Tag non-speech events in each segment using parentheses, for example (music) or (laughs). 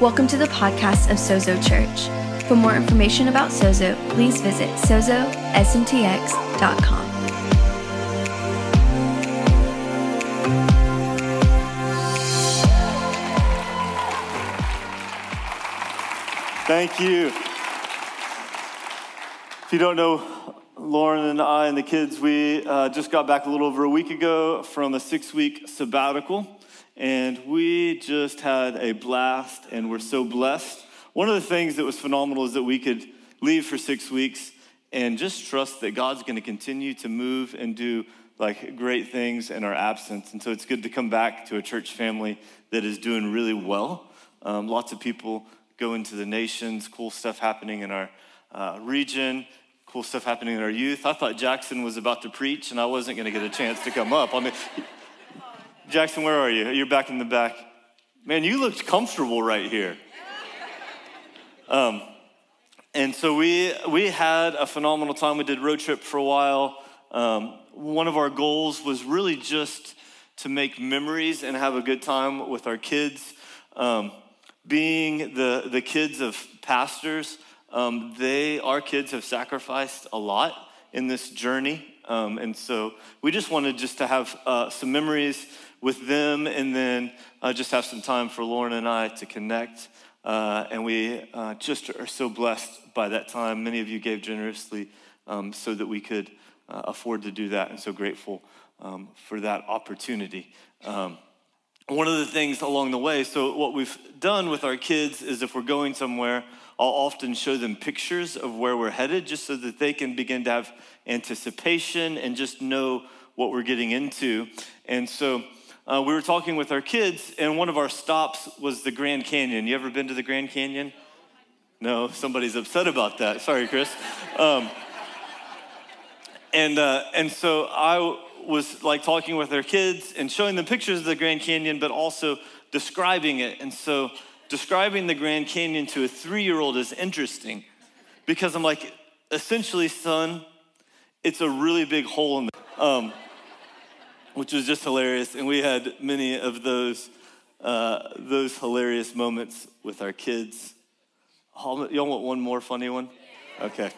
Welcome to the podcast of Sozo Church. For more information about Sozo, please visit sozosmtx.com. Thank you. If you don't know, Lauren and I and the kids, we uh, just got back a little over a week ago from a six week sabbatical, and we just had a blast, and we're so blessed. One of the things that was phenomenal is that we could leave for six weeks and just trust that God's going to continue to move and do like great things in our absence. And so it's good to come back to a church family that is doing really well. Um, lots of people going to the nations, cool stuff happening in our uh, region, cool stuff happening in our youth. I thought Jackson was about to preach and I wasn't going to get a chance to come up. I mean, Jackson, where are you? You're back in the back. Man, you looked comfortable right here. Um, and so we, we had a phenomenal time. We did road trip for a while. Um, one of our goals was really just to make memories and have a good time with our kids. Um, being the, the kids of pastors, um, they, our kids have sacrificed a lot in this journey. Um, and so we just wanted just to have uh, some memories with them and then uh, just have some time for Lauren and I to connect. Uh, and we uh, just are so blessed by that time. Many of you gave generously um, so that we could uh, afford to do that, and so grateful um, for that opportunity. Um, one of the things along the way, so what we've done with our kids is if we're going somewhere, I'll often show them pictures of where we're headed just so that they can begin to have anticipation and just know what we're getting into. And so uh, we were talking with our kids, and one of our stops was the Grand Canyon. You ever been to the Grand Canyon? No, somebody's upset about that. Sorry, Chris. Um, and, uh, and so I was like talking with our kids and showing them pictures of the Grand Canyon, but also describing it. And so describing the Grand Canyon to a three year old is interesting because I'm like, essentially, son, it's a really big hole in the, um, which was just hilarious. And we had many of those, uh, those hilarious moments with our kids. Y'all want one more funny one? Okay.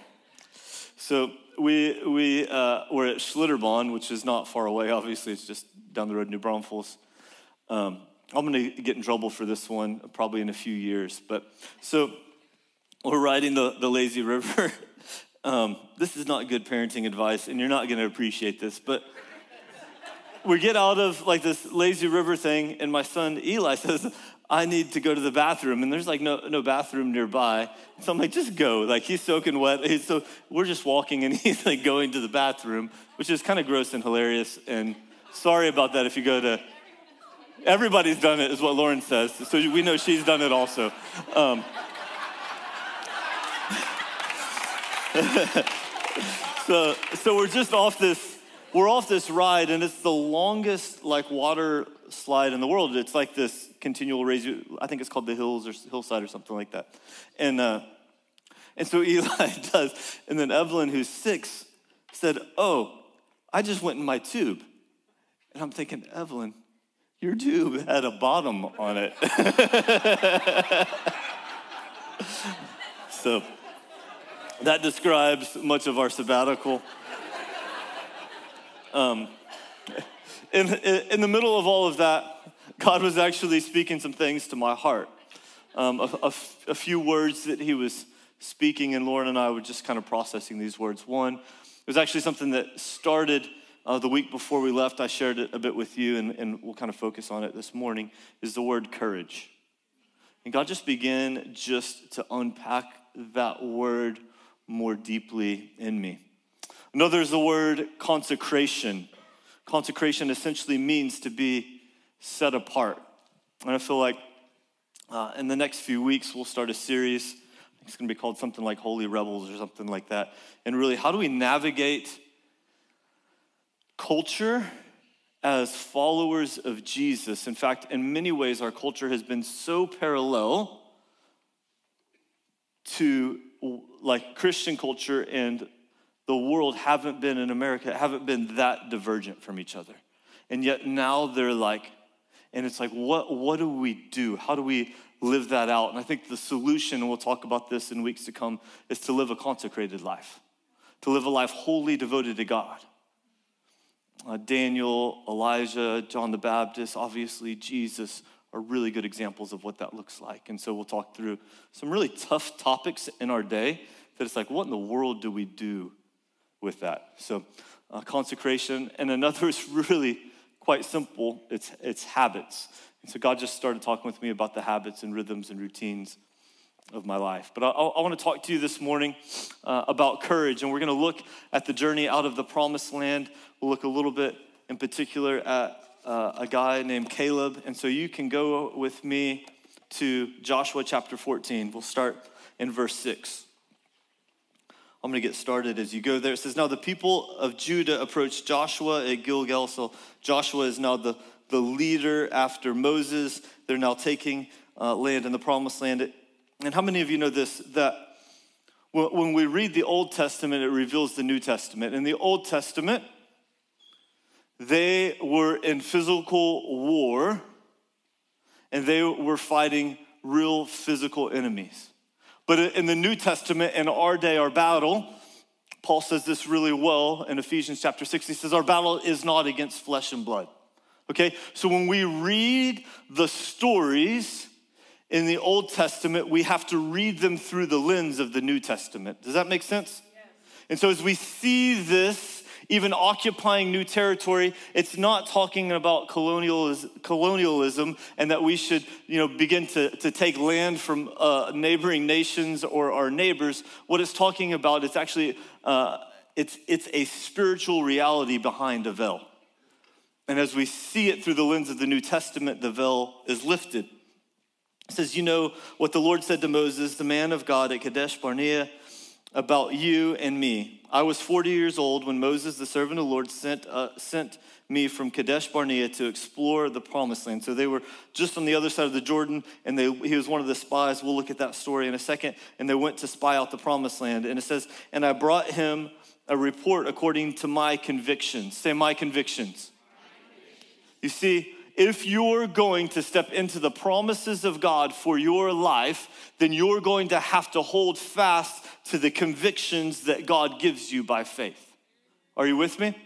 So we, we uh, were at Schlitterbahn, which is not far away. Obviously, it's just down the road, New Braunfels. Um, I'm going to get in trouble for this one probably in a few years. But so we're riding the, the lazy river. (laughs) um, this is not good parenting advice, and you're not going to appreciate this. But we get out of like this lazy river thing, and my son Eli (laughs) says, I need to go to the bathroom, and there's like no, no bathroom nearby. So I'm like, just go. Like he's soaking wet. He's so we're just walking, and (laughs) he's like going to the bathroom, which is kind of gross and hilarious. And sorry about that if you go to. Everybody's done it, is what Lauren says. So we know she's done it also. Um, (laughs) so, so we're just off this. We're off this ride, and it's the longest like water slide in the world. It's like this continual raise. I think it's called the hills or hillside or something like that. And uh, and so (laughs) Eli does. And then Evelyn, who's six, said, "Oh, I just went in my tube." And I'm thinking, Evelyn, your tube had a bottom on it. (laughs) so that describes much of our sabbatical. Um, in, in the middle of all of that, God was actually speaking some things to my heart. Um, a, a, a few words that He was speaking, and Lauren and I were just kind of processing these words. One, it was actually something that started uh, the week before we left. I shared it a bit with you, and, and we'll kind of focus on it this morning, is the word courage. And God just began just to unpack that word more deeply in me. Another is the word consecration. Consecration essentially means to be set apart. And I feel like uh, in the next few weeks, we'll start a series. It's going to be called something like Holy Rebels or something like that. And really, how do we navigate culture as followers of Jesus? In fact, in many ways, our culture has been so parallel to like Christian culture and the world haven't been in America, haven't been that divergent from each other. And yet now they're like And it's like, what, what do we do? How do we live that out? And I think the solution, and we'll talk about this in weeks to come, is to live a consecrated life, to live a life wholly devoted to God. Uh, Daniel, Elijah, John the Baptist, obviously Jesus are really good examples of what that looks like. And so we'll talk through some really tough topics in our day that it's like, what in the world do we do with that? So, uh, consecration. And another is (laughs) really quite simple it's, it's habits. And so God just started talking with me about the habits and rhythms and routines of my life. But I, I want to talk to you this morning uh, about courage, and we're going to look at the journey out of the promised land. We'll look a little bit in particular at uh, a guy named Caleb. And so you can go with me to Joshua chapter 14. We'll start in verse 6. I'm going to get started as you go there. It says, Now the people of Judah approached Joshua at Gilgal. So Joshua is now the, the leader after Moses. They're now taking uh, land in the promised land. And how many of you know this? That when we read the Old Testament, it reveals the New Testament. In the Old Testament, they were in physical war and they were fighting real physical enemies. But in the New Testament, in our day, our battle, Paul says this really well in Ephesians chapter 6. He says, Our battle is not against flesh and blood. Okay? So when we read the stories in the Old Testament, we have to read them through the lens of the New Testament. Does that make sense? Yes. And so as we see this, even occupying new territory, it's not talking about colonialism and that we should you know, begin to, to take land from uh, neighboring nations or our neighbors. What it's talking about, it's actually, uh, it's, it's a spiritual reality behind a veil. And as we see it through the lens of the New Testament, the veil is lifted. It says, You know what the Lord said to Moses, the man of God at Kadesh Barnea, about you and me. I was 40 years old when Moses, the servant of the Lord, sent, uh, sent me from Kadesh Barnea to explore the promised land. So they were just on the other side of the Jordan, and they, he was one of the spies. We'll look at that story in a second. And they went to spy out the promised land. And it says, And I brought him a report according to my convictions. Say, my convictions. You see, if you're going to step into the promises of God for your life, then you're going to have to hold fast to the convictions that God gives you by faith. Are you with me?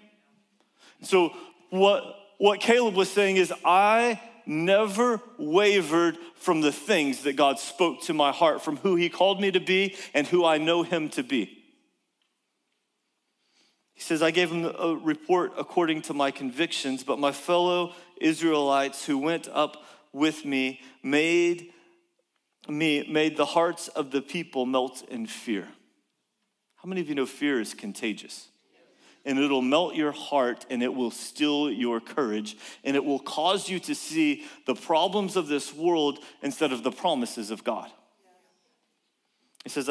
So, what, what Caleb was saying is, I never wavered from the things that God spoke to my heart, from who He called me to be and who I know Him to be. He says, I gave him a report according to my convictions, but my fellow Israelites who went up with me made me made the hearts of the people melt in fear. How many of you know fear is contagious? And it'll melt your heart and it will steal your courage and it will cause you to see the problems of this world instead of the promises of God. He says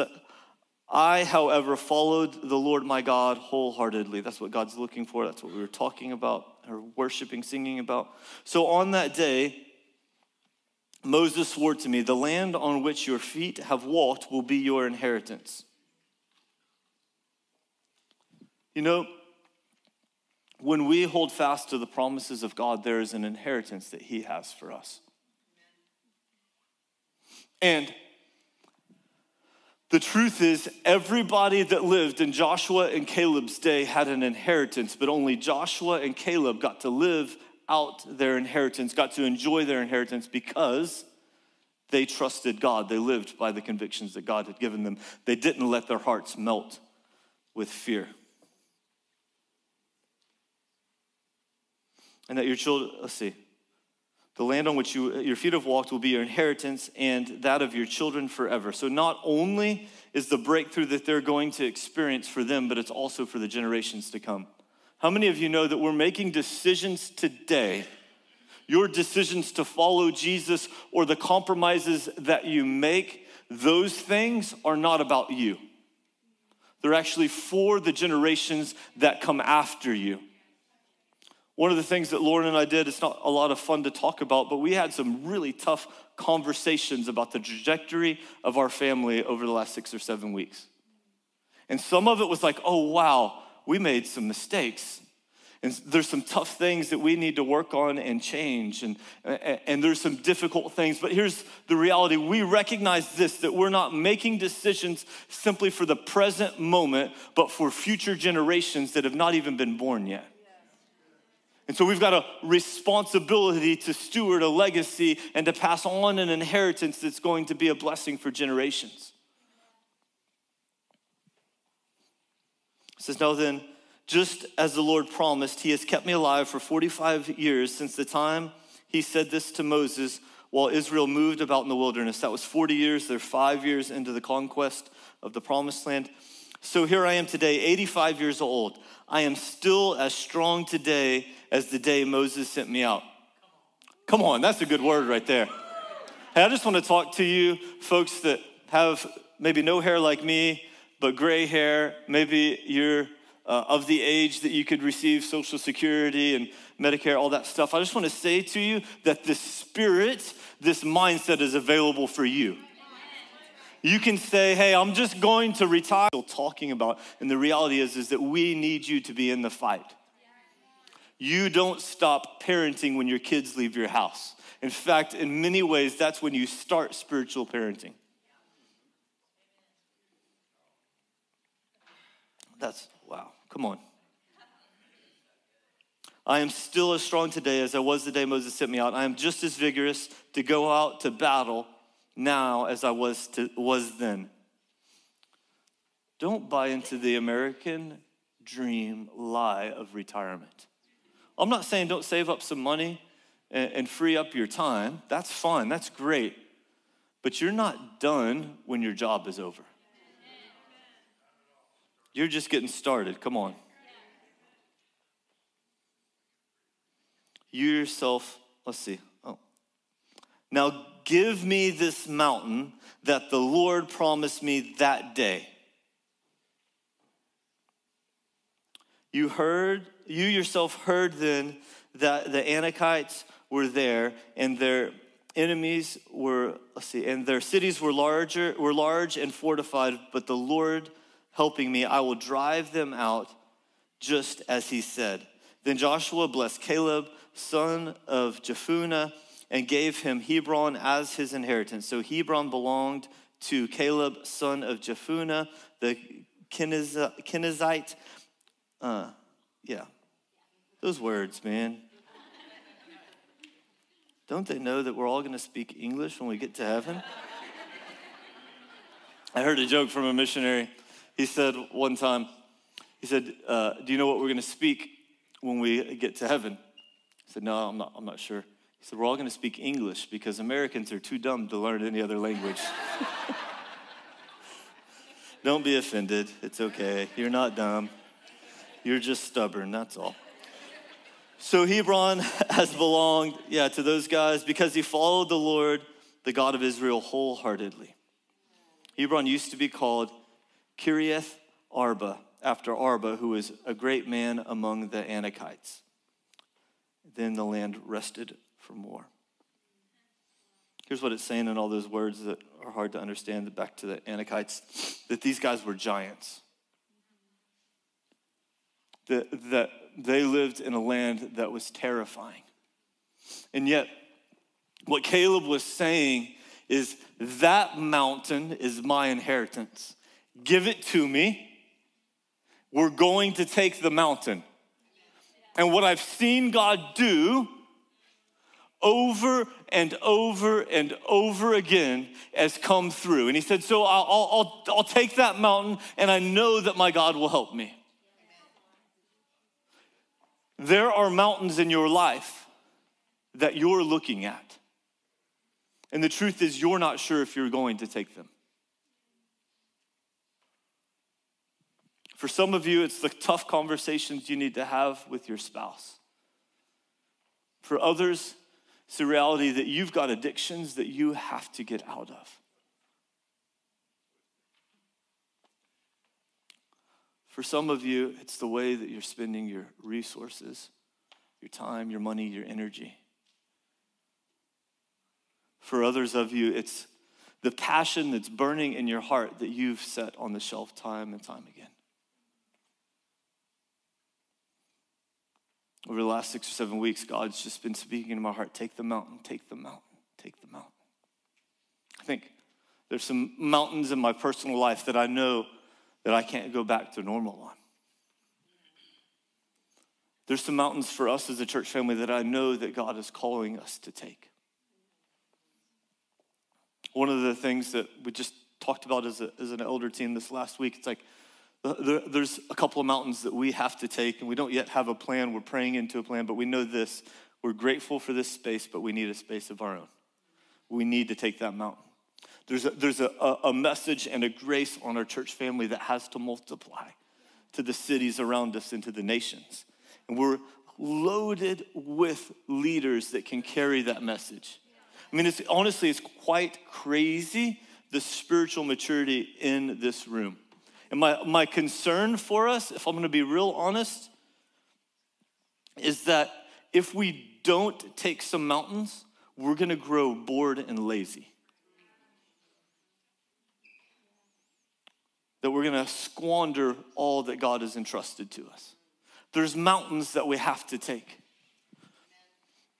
I, however, followed the Lord my God wholeheartedly. That's what God's looking for. That's what we were talking about, or worshiping, singing about. So on that day, Moses swore to me, The land on which your feet have walked will be your inheritance. You know, when we hold fast to the promises of God, there is an inheritance that He has for us. And the truth is, everybody that lived in Joshua and Caleb's day had an inheritance, but only Joshua and Caleb got to live out their inheritance, got to enjoy their inheritance because they trusted God. They lived by the convictions that God had given them. They didn't let their hearts melt with fear. And that your children, let's see, the land on which you, uh, your feet have walked will be your inheritance and that of your children forever. So, not only is the breakthrough that they're going to experience for them, but it's also for the generations to come. How many of you know that we're making decisions today? Your decisions to follow Jesus or the compromises that you make, those things are not about you. They're actually for the generations that come after you. One of the things that Lauren and I did, it's not a lot of fun to talk about, but we had some really tough conversations about the trajectory of our family over the last six or seven weeks. And some of it was like, oh, wow, we made some mistakes. And there's some tough things that we need to work on and change. And, and there's some difficult things. But here's the reality we recognize this that we're not making decisions simply for the present moment, but for future generations that have not even been born yet. And so we've got a responsibility to steward a legacy and to pass on an inheritance that's going to be a blessing for generations. It says, Now then, just as the Lord promised, he has kept me alive for 45 years since the time he said this to Moses while Israel moved about in the wilderness. That was 40 years. They're five years into the conquest of the promised land. So here I am today, 85 years old. I am still as strong today as the day Moses sent me out. Come on, that's a good word right there. Hey, I just want to talk to you folks that have maybe no hair like me, but gray hair. Maybe you're uh, of the age that you could receive Social Security and Medicare, all that stuff. I just want to say to you that the spirit, this mindset is available for you. You can say, hey, I'm just going to retire. Still Talking about, and the reality is, is that we need you to be in the fight. You don't stop parenting when your kids leave your house. In fact, in many ways, that's when you start spiritual parenting. That's wow. Come on. I am still as strong today as I was the day Moses sent me out. I am just as vigorous to go out to battle now as I was, to, was then. Don't buy into the American dream lie of retirement. I'm not saying don't save up some money and, and free up your time. That's fine, that's great. But you're not done when your job is over. You're just getting started. Come on. You yourself, let's see. Oh. Now give me this mountain that the Lord promised me that day. You heard, you yourself heard then that the Anakites were there and their enemies were, let's see, and their cities were larger, were large and fortified, but the Lord helping me, I will drive them out just as he said. Then Joshua blessed Caleb, son of Jephunneh, and gave him Hebron as his inheritance. So Hebron belonged to Caleb, son of Jephunneh, the Kenizzite. Uh, yeah, those words, man. Don't they know that we're all going to speak English when we get to heaven? I heard a joke from a missionary he said one time, he said, uh, Do you know what we're going to speak when we get to heaven? I said, No, I'm not, I'm not sure. He said, We're all going to speak English because Americans are too dumb to learn any other language. (laughs) Don't be offended. It's okay. You're not dumb. You're just stubborn, that's all. So Hebron (laughs) has belonged, yeah, to those guys because he followed the Lord, the God of Israel, wholeheartedly. Hebron used to be called Kiriath Arba, after Arba, who was a great man among the Anakites. Then the land rested from war. Here's what it's saying in all those words that are hard to understand back to the Anakites that these guys were giants. That, that they lived in a land that was terrifying. And yet, what Caleb was saying is that mountain is my inheritance. Give it to me. We're going to take the mountain. And what I've seen God do over and over and over again has come through. And he said, So I'll, I'll, I'll, take that mountain, and I know that my God will help me. There are mountains in your life that you're looking at. And the truth is, you're not sure if you're going to take them. For some of you, it's the tough conversations you need to have with your spouse. For others, it's the reality that you've got addictions that you have to get out of. For some of you, it's the way that you're spending your resources, your time, your money, your energy. For others of you, it's the passion that's burning in your heart that you've set on the shelf time and time again. over the last six or seven weeks, God's just been speaking to my heart take the mountain, take the mountain, take the mountain. I think there's some mountains in my personal life that I know that I can't go back to normal on. There's some mountains for us as a church family that I know that God is calling us to take. One of the things that we just talked about as, a, as an elder team this last week, it's like uh, there, there's a couple of mountains that we have to take, and we don't yet have a plan. We're praying into a plan, but we know this. We're grateful for this space, but we need a space of our own. We need to take that mountain. There's a, there's a, a message and a grace on our church family that has to multiply to the cities around us and to the nations. And we're loaded with leaders that can carry that message. I mean, it's, honestly, it's quite crazy the spiritual maturity in this room. And my, my concern for us, if I'm gonna be real honest, is that if we don't take some mountains, we're gonna grow bored and lazy. That we're gonna squander all that God has entrusted to us. There's mountains that we have to take.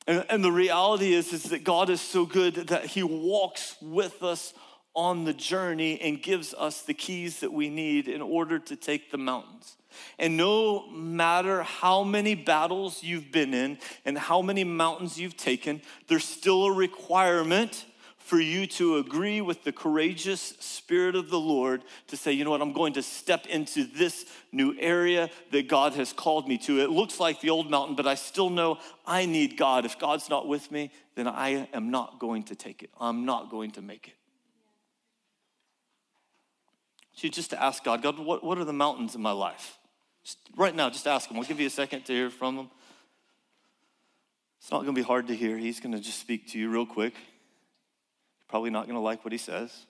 And, and the reality is, is that God is so good that He walks with us on the journey and gives us the keys that we need in order to take the mountains. And no matter how many battles you've been in and how many mountains you've taken, there's still a requirement for you to agree with the courageous Spirit of the Lord to say, you know what, I'm going to step into this new area that God has called me to. It looks like the old mountain, but I still know I need God. If God's not with me, then I am not going to take it. I'm not going to make it. So just to ask God, God, what, what are the mountains in my life? Just right now, just ask Him. I'll give you a second to hear from Him. It's not going to be hard to hear. He's going to just speak to you real quick. Probably not going to like what He says,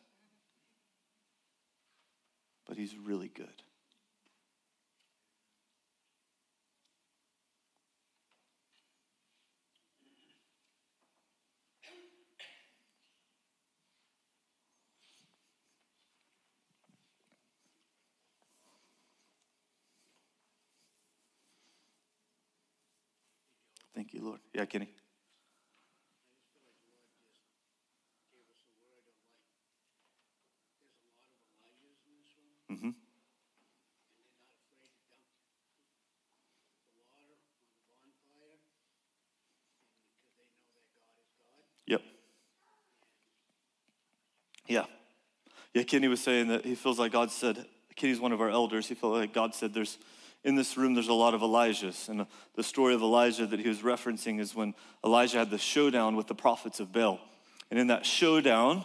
but He's really good. Thank you, Lord. Yeah, Kenny. Yeah. Yeah, Kenny was saying that he feels like God said, Kenny's one of our elders. He felt like God said there's in this room, there's a lot of Elijahs. And the story of Elijah that he was referencing is when Elijah had the showdown with the prophets of Baal. And in that showdown,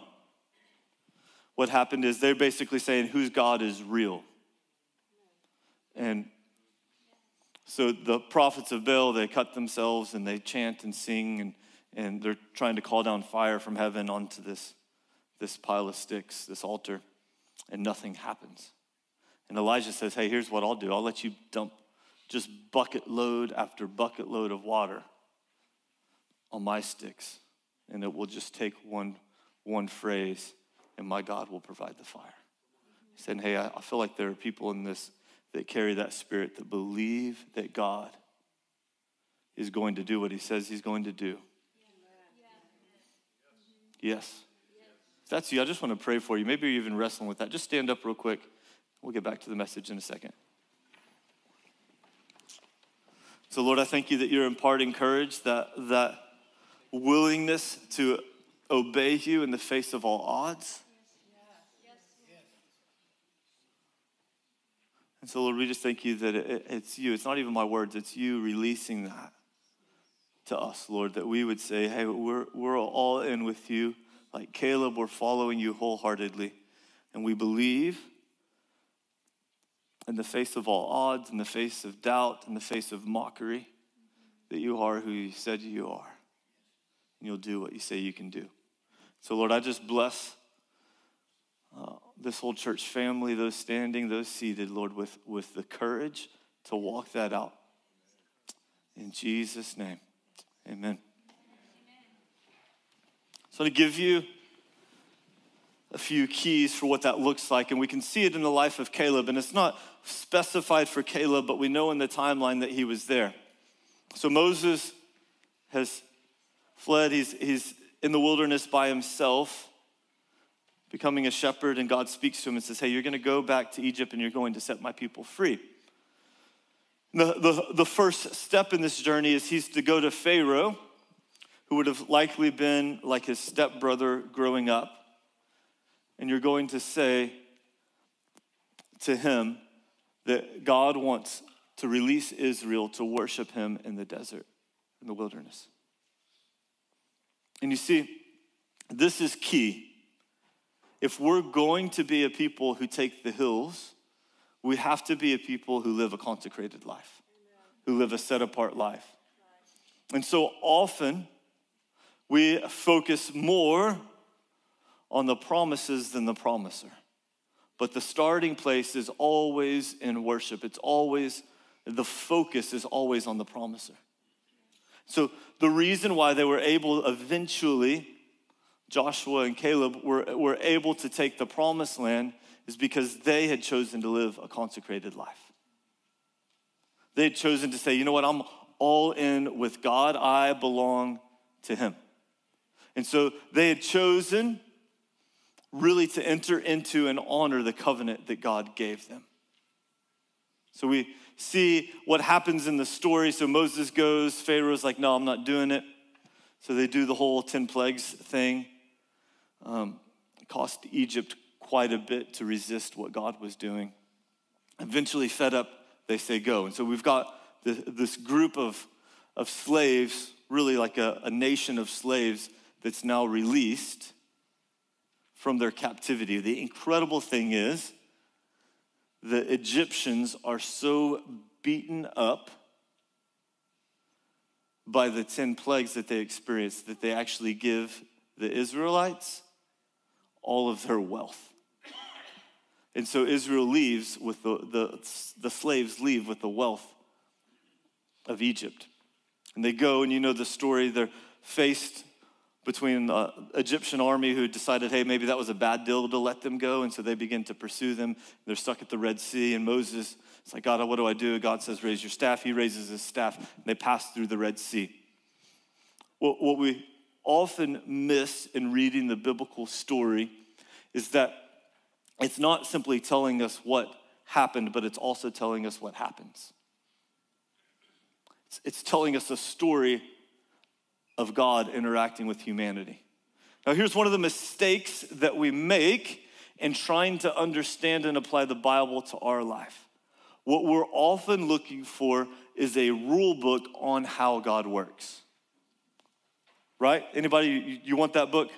what happened is they're basically saying whose God is real. And so the prophets of Baal, they cut themselves and they chant and sing and, and they're trying to call down fire from heaven onto this, this pile of sticks, this altar, and nothing happens. And Elijah says, Hey, here's what I'll do I'll let you dump just bucket load after bucket load of water on my sticks, and it will just take one, one phrase, and my God will provide the fire. He said, Hey, I feel like there are people in this that carry that spirit that believe that God is going to do what he says he's going to do. Yes. That's you, I just want to pray for you. Maybe you're even wrestling with that. Just stand up real quick. We'll get back to the message in a second. So, Lord, I thank you that you're imparting courage, that, that willingness to obey you in the face of all odds. And so, Lord, we just thank you that it, it's you. It's not even my words, it's you releasing that to us, Lord, that we would say, hey, we're, we're all in with you. Like Caleb, we're following you wholeheartedly. And we believe in the face of all odds, in the face of doubt, in the face of mockery, that you are who you said you are. And you'll do what you say you can do. So, Lord, I just bless uh, this whole church family, those standing, those seated, Lord, with, with the courage to walk that out. In Jesus' name, amen. Amen. going to give you a few keys for what that looks like. And we can see it in the life of Caleb. And it's not specified for Caleb, but we know in the timeline that he was there. So Moses has fled. He's, he's in the wilderness by himself, becoming a shepherd, and God speaks to him and says, Hey, you're going to go back to Egypt and you're going to set my people free. The, the, the first step in this journey is he's to go to Pharaoh, who would have likely been like his stepbrother growing up. And you're going to say to him that God wants to release Israel to worship him in the desert, in the wilderness. And you see, this is key. If we're going to be a people who take the hills, we have to be a people who live a consecrated life, who live a set apart life. And so often, we focus more on the promises than the promiser. But the starting place is always in worship. It's always, the focus is always on the promiser. So the reason why they were able eventually, Joshua and Caleb were, were able to take the promised land is because they had chosen to live a consecrated life. They had chosen to say, you know what, I'm all in with God, I belong to Him. And so they had chosen really to enter into and honor the covenant that God gave them. So we see what happens in the story. So Moses goes, Pharaoh's like, no, I'm not doing it. So they do the whole 10 plagues thing. Um, it cost Egypt quite a bit to resist what God was doing. Eventually, fed up, they say go. And so we've got this group of, of slaves, really like a, a nation of slaves, that's now released from their captivity. The incredible thing is, the Egyptians are so beaten up by the 10 plagues that they experienced that they actually give the Israelites all of their wealth. And so Israel leaves with the, the, the slaves leave with the wealth of Egypt. And they go, and you know the story, they're faced between the Egyptian army who decided, hey, maybe that was a bad deal to let them go. And so they begin to pursue them. They're stuck at the Red Sea. And Moses is like, God, what do I do? God says, raise your staff. He raises his staff. And they pass through the Red Sea. Well, what we often miss in reading the biblical story is that it's not simply telling us what happened, but it's also telling us what happens. It's, it's telling us a story of God interacting with humanity. Now, here's one of the mistakes that we make in trying to understand and apply the Bible to our life. What we're often looking for is a rule book on how God works. Right? Anybody, you want that book?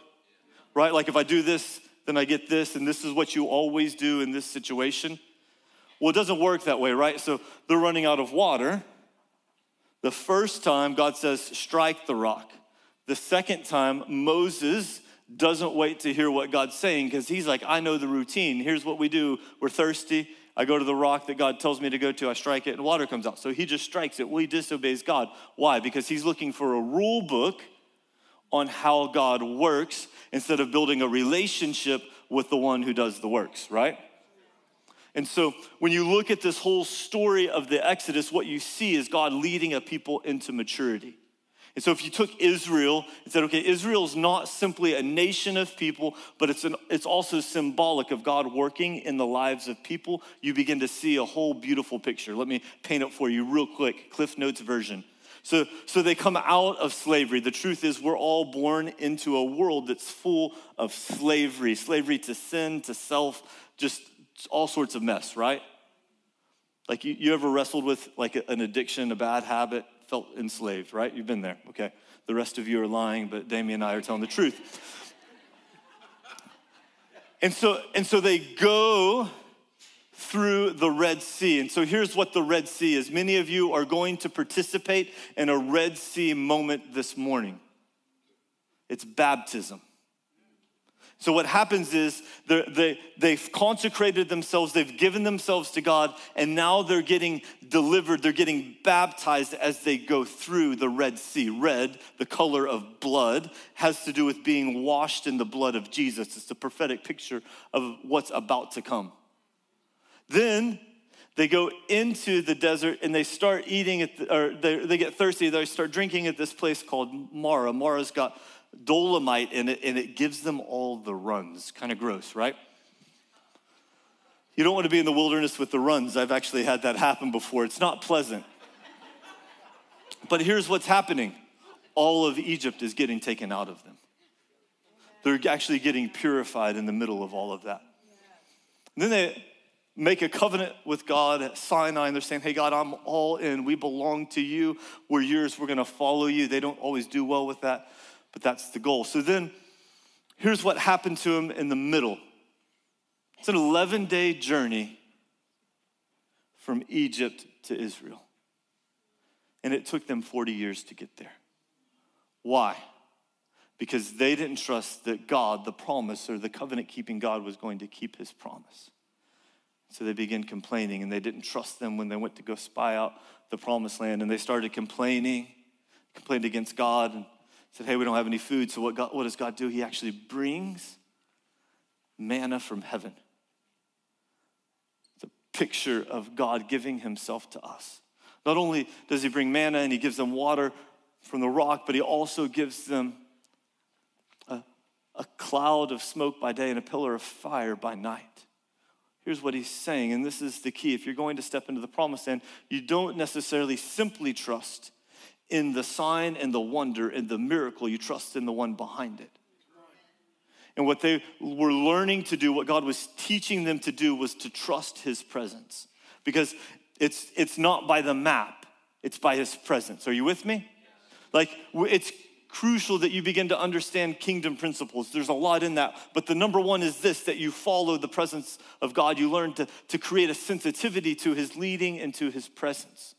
Right? Like if I do this, then I get this, and this is what you always do in this situation. Well, it doesn't work that way, right? So they're running out of water. The first time, God says, strike the rock. The second time, Moses doesn't wait to hear what God's saying because he's like, I know the routine. Here's what we do. We're thirsty. I go to the rock that God tells me to go to. I strike it and water comes out. So he just strikes it. Well, he disobeys God. Why? Because he's looking for a rule book on how God works instead of building a relationship with the one who does the works, right? And so when you look at this whole story of the Exodus, what you see is God leading a people into maturity. And so if you took Israel and said, okay, Israel is not simply a nation of people, but it's, an, it's also symbolic of God working in the lives of people, you begin to see a whole beautiful picture. Let me paint it for you real quick, Cliff Notes version. So, so they come out of slavery. The truth is, we're all born into a world that's full of slavery slavery to sin, to self, just all sorts of mess, right? Like, you, you ever wrestled with like an addiction, a bad habit, felt enslaved, right? You've been there, okay? The rest of you are lying, but Damien and I are telling the truth. And so, and so they go through the Red Sea. And so here's what the Red Sea is. Many of you are going to participate in a Red Sea moment this morning. It's baptism. So, what happens is they, they've consecrated themselves, they've given themselves to God, and now they're getting delivered, they're getting baptized as they go through the Red Sea. Red, the color of blood, has to do with being washed in the blood of Jesus. It's a prophetic picture of what's about to come. Then They go into the desert and they start eating, at the, or they, they get thirsty. They start drinking at this place called Marah. Marah's got dolomite in it and it gives them all the runs. Kind of gross, right? You don't want to be in the wilderness with the runs. I've actually had that happen before. It's not pleasant. But here's what's happening all of Egypt is getting taken out of them. They're actually getting purified in the middle of all of that. And then they make a covenant with God at Sinai and they're saying, Hey, God, I'm all in. We belong to you. We're yours. We're going to follow you. They don't always do well with that, but that's the goal. So then here's what happened to them in the middle it's an 11 day journey from Egypt to Israel. And it took them 40 years to get there. Why? Because they didn't trust that God, the promise or the covenant keeping God, was going to keep his promise. So they began complaining, and they didn't trust them when they went to go spy out the promised land. And they started complaining, complained against God, and said, Hey, we don't have any food. So what, God, what does God do? He actually brings manna from heaven. It's a picture of God giving himself to us. Not only does he bring manna and he gives them water from the rock, but he also gives them a, a cloud of smoke by day and a pillar of fire by night. Here's what he's saying, and this is the key. If you're going to step into the promised land, you don't necessarily simply trust in the sign and the wonder and the miracle, you trust in the one behind it. And what they were learning to do, what God was teaching them to do, was to trust his presence. Because it's, it's not by the map, it's by his presence. Are you with me? Like, it's crucial that you begin to understand kingdom principles. There's a lot in that. But the number one is this that you follow the presence of God. You learn to, to create a sensitivity to his leading and to his presence.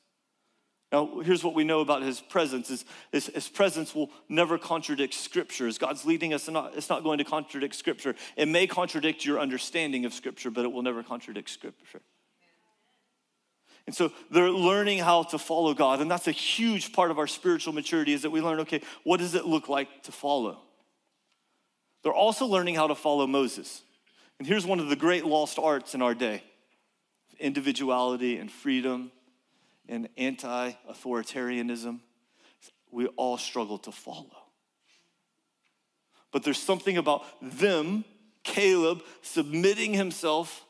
Now, here's what we know about his presence is his, his presence will never contradict scripture. As God's leading us, not, it's not going to contradict scripture. It may contradict your understanding of scripture, but it will never contradict scripture. And so they're learning how to follow God. And that's a huge part of our spiritual maturity is that we learn, okay, what does it look like to follow? They're also learning how to follow Moses. And here's one of the great lost arts in our day individuality and freedom and anti authoritarianism. We all struggle to follow. But there's something about them, Caleb, submitting himself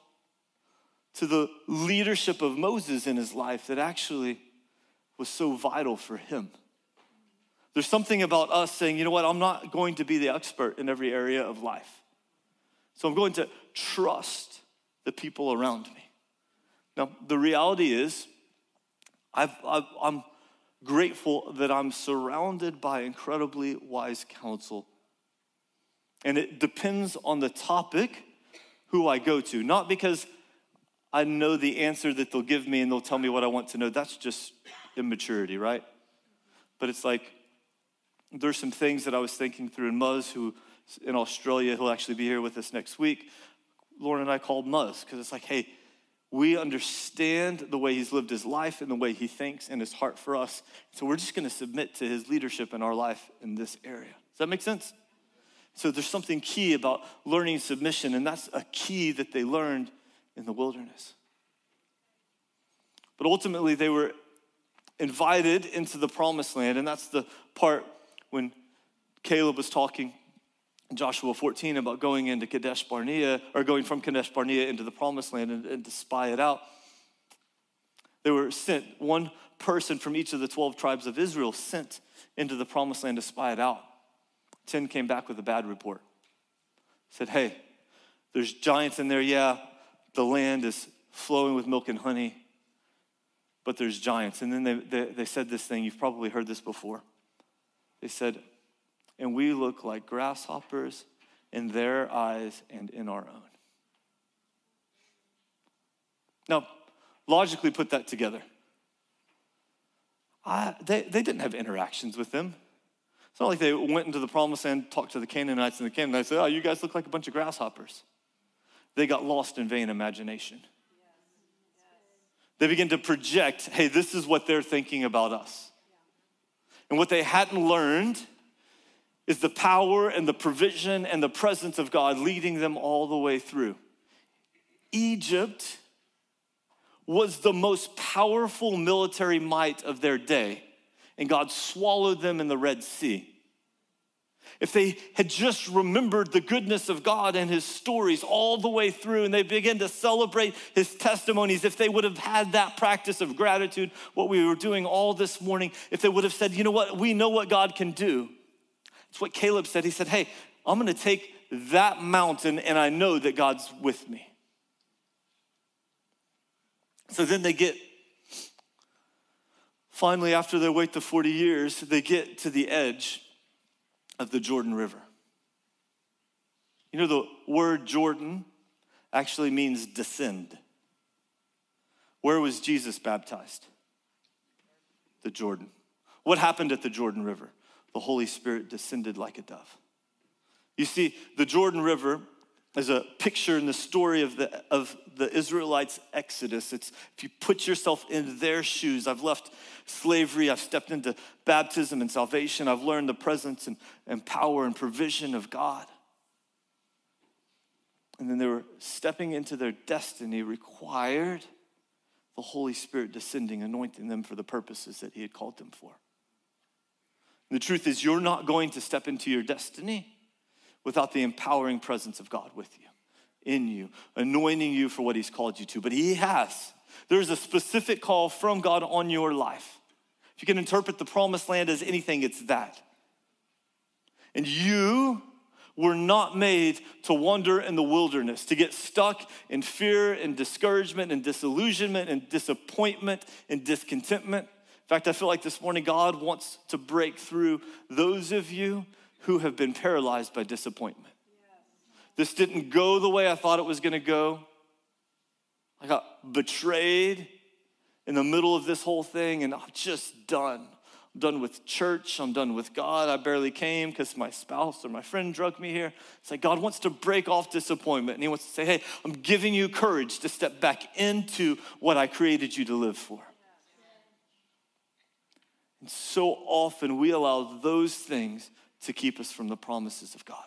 to the leadership of Moses in his life that actually was so vital for him. There's something about us saying, you know what, I'm not going to be the expert in every area of life. So I'm going to trust the people around me. Now, the reality is, i am grateful that I'm surrounded by incredibly wise counsel. And it depends on the topic who I go to, not because I know the answer that they'll give me and they'll tell me what I want to know. That's just immaturity, right? But it's like there's some things that I was thinking through, and Muzz, who in Australia, who'll actually be here with us next week, Lauren and I called Muzz because it's like, hey, we understand the way he's lived his life and the way he thinks and his heart for us. So we're just going to submit to his leadership in our life in this area. Does that make sense? So there's something key about learning submission, and that's a key that they learned in the wilderness. But ultimately, they were invited into the promised land, and that's the part when Caleb was talking in Joshua 14 about going into Kadesh Barnea, or going from Kadesh Barnea into the promised land and, and to spy it out. They were sent, one person from each of the 12 tribes of Israel sent into the promised land to spy it out. 10 came back with a bad report. Said, hey, there's giants in there, yeah, the land is flowing with milk and honey, but there's giants. And then they, they, they said this thing, you've probably heard this before. They said, and we look like grasshoppers in their eyes and in our own. Now, logically put that together. I, they, they didn't have interactions with them. It's not like they went into the promised land, talked to the Canaanites, and the Canaanites said, Oh, you guys look like a bunch of grasshoppers they got lost in vain imagination. They begin to project, hey, this is what they're thinking about us. And what they hadn't learned is the power and the provision and the presence of God leading them all the way through. Egypt was the most powerful military might of their day, and God swallowed them in the Red Sea. If they had just remembered the goodness of God and his stories all the way through and they began to celebrate his testimonies, if they would have had that practice of gratitude, what we were doing all this morning, if they would have said, you know what, we know what God can do. It's what Caleb said. He said, hey, I'm gonna take that mountain and I know that God's with me. So then they get, finally, after they wait the 40 years, they get to the edge of the Jordan River. You know, the word Jordan actually means descend. Where was Jesus baptized? The Jordan. What happened at the Jordan River? The Holy Spirit descended like a dove. You see, the Jordan River is a picture in the story of the, of the Israelites' exodus. It's if you put yourself in their shoes, I've left slavery, I've stepped into baptism and salvation, I've learned the presence and, and power and provision of God. And then they were stepping into their destiny required the Holy Spirit descending, anointing them for the purposes that He had called them for. The truth is, you're not going to step into your destiny without the empowering presence of God with you, in you, anointing you for what He's called you to. But He has. There's a specific call from God on your life. If you can interpret the promised land as anything, it's that. And you were not made to wander in the wilderness, to get stuck in fear and discouragement and disillusionment and disappointment and discontentment. In fact, I feel like this morning God wants to break through those of you who have been paralyzed by disappointment. This didn't go the way I thought it was gonna go. I got betrayed in the middle of this whole thing, and I'm just done. I'm done with church. I'm done with God. I barely came because my spouse or my friend drug me here. It's like God wants to break off disappointment, and He wants to say, Hey, I'm giving you courage to step back into what I created you to live for. And so often we allow those things to keep us from the promises of God.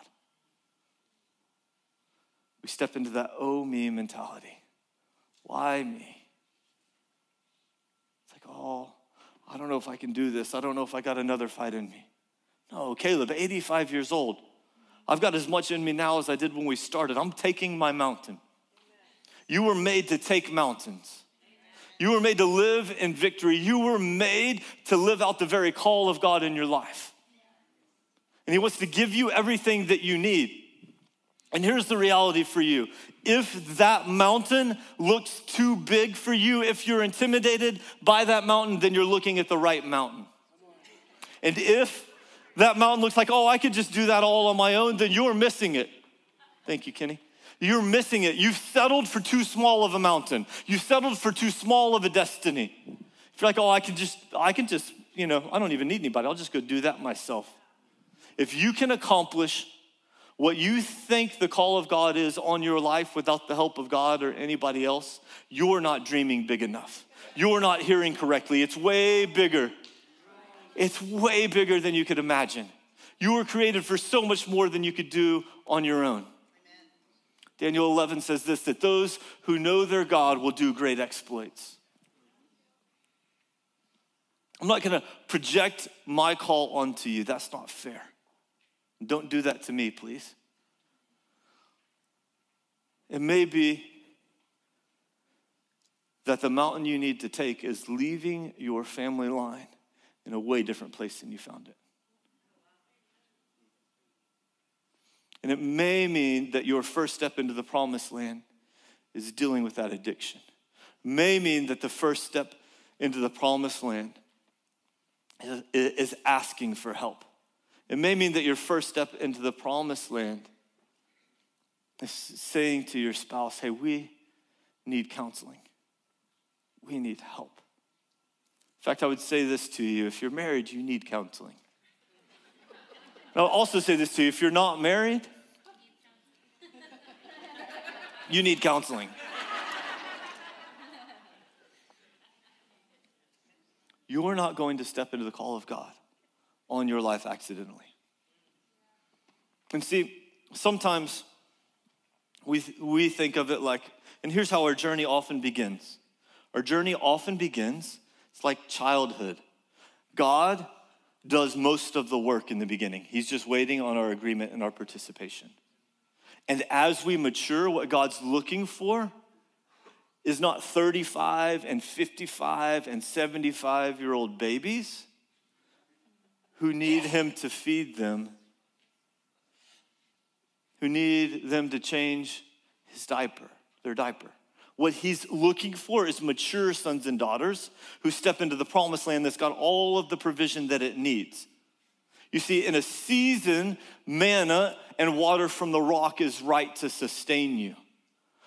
We step into that oh me mentality. Why me? It's like, oh, I don't know if I can do this. I don't know if I got another fight in me. No, Caleb, 85 years old. I've got as much in me now as I did when we started. I'm taking my mountain. You were made to take mountains. You were made to live in victory. You were made to live out the very call of God in your life and He wants to give you everything that you need. And here's the reality for you if that mountain looks too big for you, if you're intimidated by that mountain, then you're looking at the right mountain. And if that mountain looks like, oh, I could just do that all on my own, then you're missing it. Thank you, Kenny. You're missing it. You've settled for too small of a mountain. You settled for too small of a destiny. If you're like, oh, I can just, I can just, you know, I don't even need anybody. I'll just go do that myself. If you can accomplish what you think the call of God is on your life without the help of God or anybody else, you're not dreaming big enough. You're not hearing correctly. It's way bigger. It's way bigger than you could imagine. You were created for so much more than you could do on your own. Daniel 11 says this that those who know their God will do great exploits. I'm not gonna project my call onto you, that's not fair. Don't do that to me, please. It may be that the mountain you need to take is leaving your family line in a way different place than you found it. And it may mean that your first step into the promised land is dealing with that addiction. May mean that the first step into the promised land is asking for help. It may mean that your first step into the promised land is saying to your spouse, hey, we need counseling. We need help. In fact, I would say this to you if you're married, you need counseling. I'll also say this to you if you're not married, you need counseling. You're not going to step into the call of God on your life accidentally. And see, sometimes we, we think of it like, and here's how our journey often begins. Our journey often begins, it's like childhood. God does most of the work in the beginning, He's just waiting on our agreement and our participation. And as we mature, what God's looking for is not 35 and 55 and 75 year old babies who need Him to feed them, who need them to change His diaper, their diaper. What he's looking for is mature sons and daughters who step into the promised land that's got all of the provision that it needs. You see, in a season, manna and water from the rock is right to sustain you.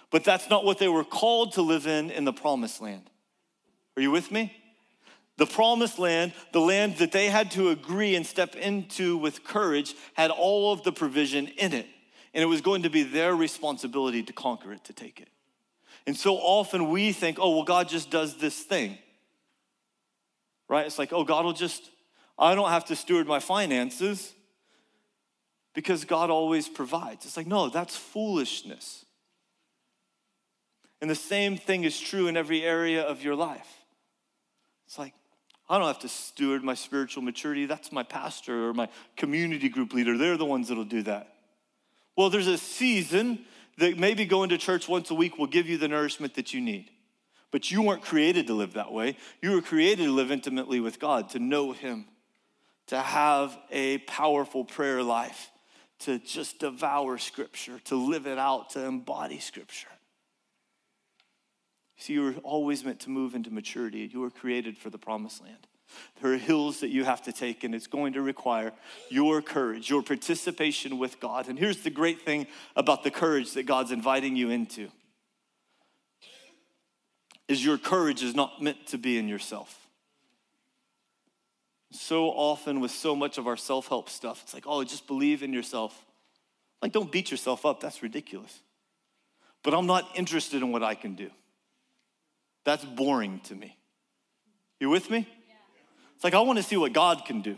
But that's not what they were called to live in in the promised land. Are you with me? The promised land, the land that they had to agree and step into with courage, had all of the provision in it. And it was going to be their responsibility to conquer it, to take it. And so often we think, oh, well, God just does this thing. Right? It's like, oh, God will just, I don't have to steward my finances because God always provides. It's like, no, that's foolishness. And the same thing is true in every area of your life. It's like, I don't have to steward my spiritual maturity. That's my pastor or my community group leader. They're the ones that'll do that. Well, there's a season that maybe going to church once a week will give you the nourishment that you need. But you weren't created to live that way. You were created to live intimately with God, to know Him, to have a powerful prayer life, to just devour Scripture, to live it out, to embody Scripture. See, you were always meant to move into maturity. You were created for the promised land. There are hills that you have to take, and it's going to require your courage, your participation with God. And here's the great thing about the courage that God's inviting you into is your courage is not meant to be in yourself. So often with so much of our self-help stuff, it's like, oh, just believe in yourself. Like, don't beat yourself up. That's ridiculous. But I'm not interested in what I can do. That's boring to me. You with me? It's like, I want to see what God can do.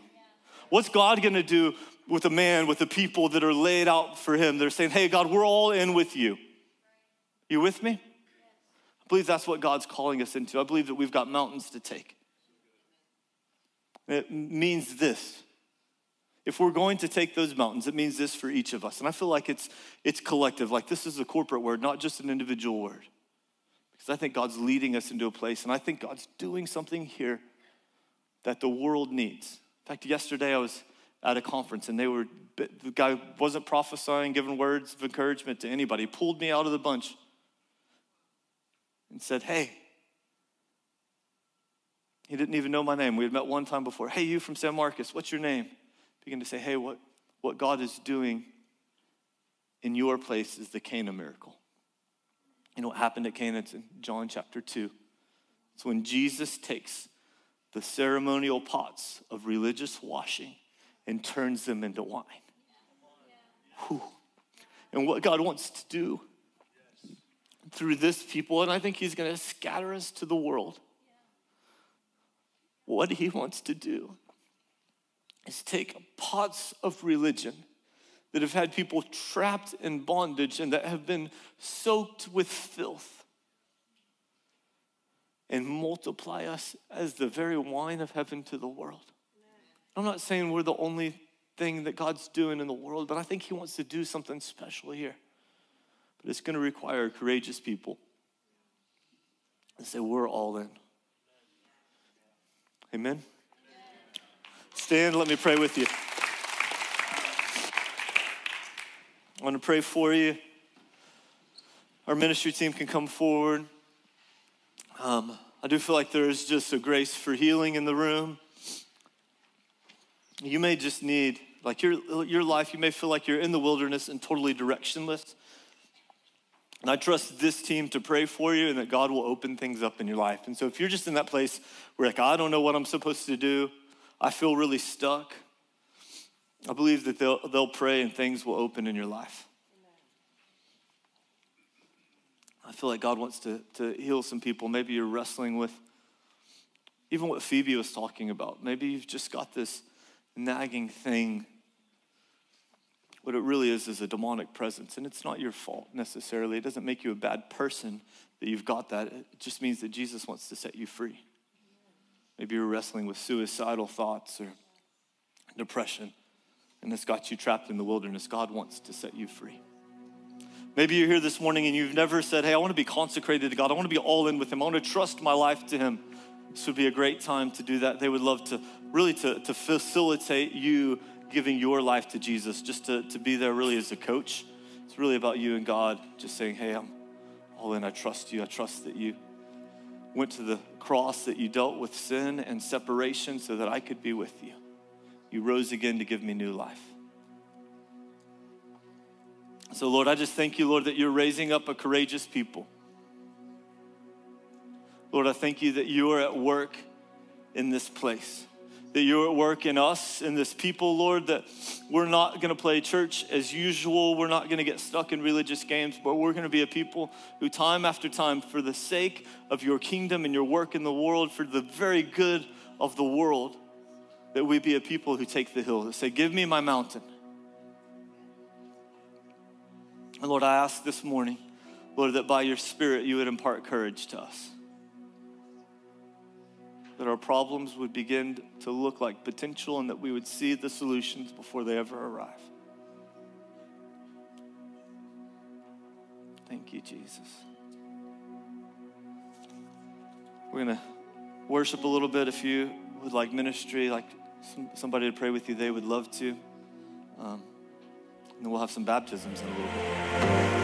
What's God going to do with a man, with the people that are laid out for him? They're saying, hey, God, we're all in with you. You with me? I believe that's what God's calling us into. I believe that we've got mountains to take. It means this. If we're going to take those mountains, it means this for each of us. And I feel like it's, it's collective, like this is a corporate word, not just an individual word. Because I think God's leading us into a place, and I think God's doing something here that the world needs. In fact, yesterday I was at a conference and they were, the guy wasn't prophesying, giving words of encouragement to anybody. He pulled me out of the bunch and said, Hey, he didn't even know my name. We had met one time before. Hey, you from San Marcos, what's your name? Begin to say, Hey, what, what God is doing in your place is the Cana miracle. You know what happened at Cana? It's in John chapter 2. It's when Jesus takes the ceremonial pots of religious washing and turns them into wine. Whew. And what God wants to do through this people, and I think He's going to scatter us to the world. What He wants to do is take pots of religion that have had people trapped in bondage and that have been soaked with filth and multiply us as the very wine of heaven to the world. I'm not saying we're the only thing that God's doing in the world, but I think He wants to do something special here. But it's going to require courageous people and say, We're all in. Amen? Stand, let me pray with you. I want to pray for you. Our ministry team can come forward. Um, I do feel like there's just a grace for healing in the room. You may just need, like your, your life, you may feel like you're in the wilderness and totally directionless. And I trust this team to pray for you and that God will open things up in your life. And so if you're just in that place where, like, I don't know what I'm supposed to do, I feel really stuck, I believe that they'll, they'll pray and things will open in your life. I feel like God wants to, to heal some people. Maybe you're wrestling with even what Phoebe was talking about. Maybe you've just got this nagging thing what it really is is a demonic presence. And it's not your fault necessarily. It doesn't make you a bad person that you've got that. It just means that Jesus wants to set you free. Maybe you're wrestling with suicidal thoughts or depression, and it's got you trapped in the wilderness. God wants to set you free. Maybe you're here this morning and you've never said, Hey, I want to be consecrated to God. I want to be all in with Him. I want to trust my life to Him. This would be a great time to do that. They would love to really to, to facilitate you giving your life to Jesus, just to, to be there really as a coach. It's really about you and God, just saying, Hey, I'm all in. I trust you. I trust that you went to the cross, that you dealt with sin and separation so that I could be with you. You rose again to give me new life. So, Lord, I just thank you, Lord, that you're raising up a courageous people. Lord, I thank you that you are at work in this place, that you're at work in us, in this people, Lord, that we're not going to play church as usual. We're not going to get stuck in religious games, but we're going to be a people who, time after time, for the sake of your kingdom and your work in the world, for the very good of the world, that we be a people who take the hill, that say, Give me my mountain. And Lord, I ask this morning, Lord, that by your Spirit you would impart courage to us. That our problems would begin to look like potential and that we would see the solutions before they ever arrive. Thank you, Jesus. We're going to worship a little bit. If you would like ministry, like somebody to pray with you, they would love to. Um, and we'll have some baptisms in a little bit.